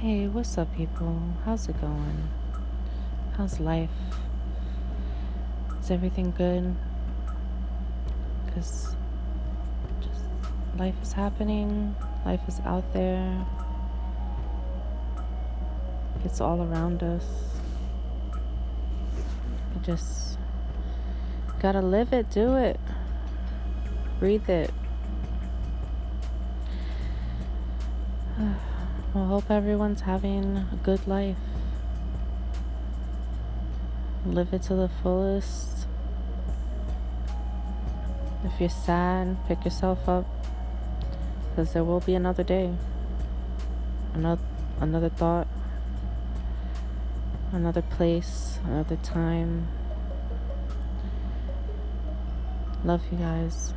Hey, what's up, people? How's it going? How's life? Is everything good? Because just life is happening, life is out there, it's all around us. You just gotta live it, do it, breathe it. I hope everyone's having a good life. Live it to the fullest. If you're sad, pick yourself up because there will be another day. Another another thought. Another place, another time. Love you guys.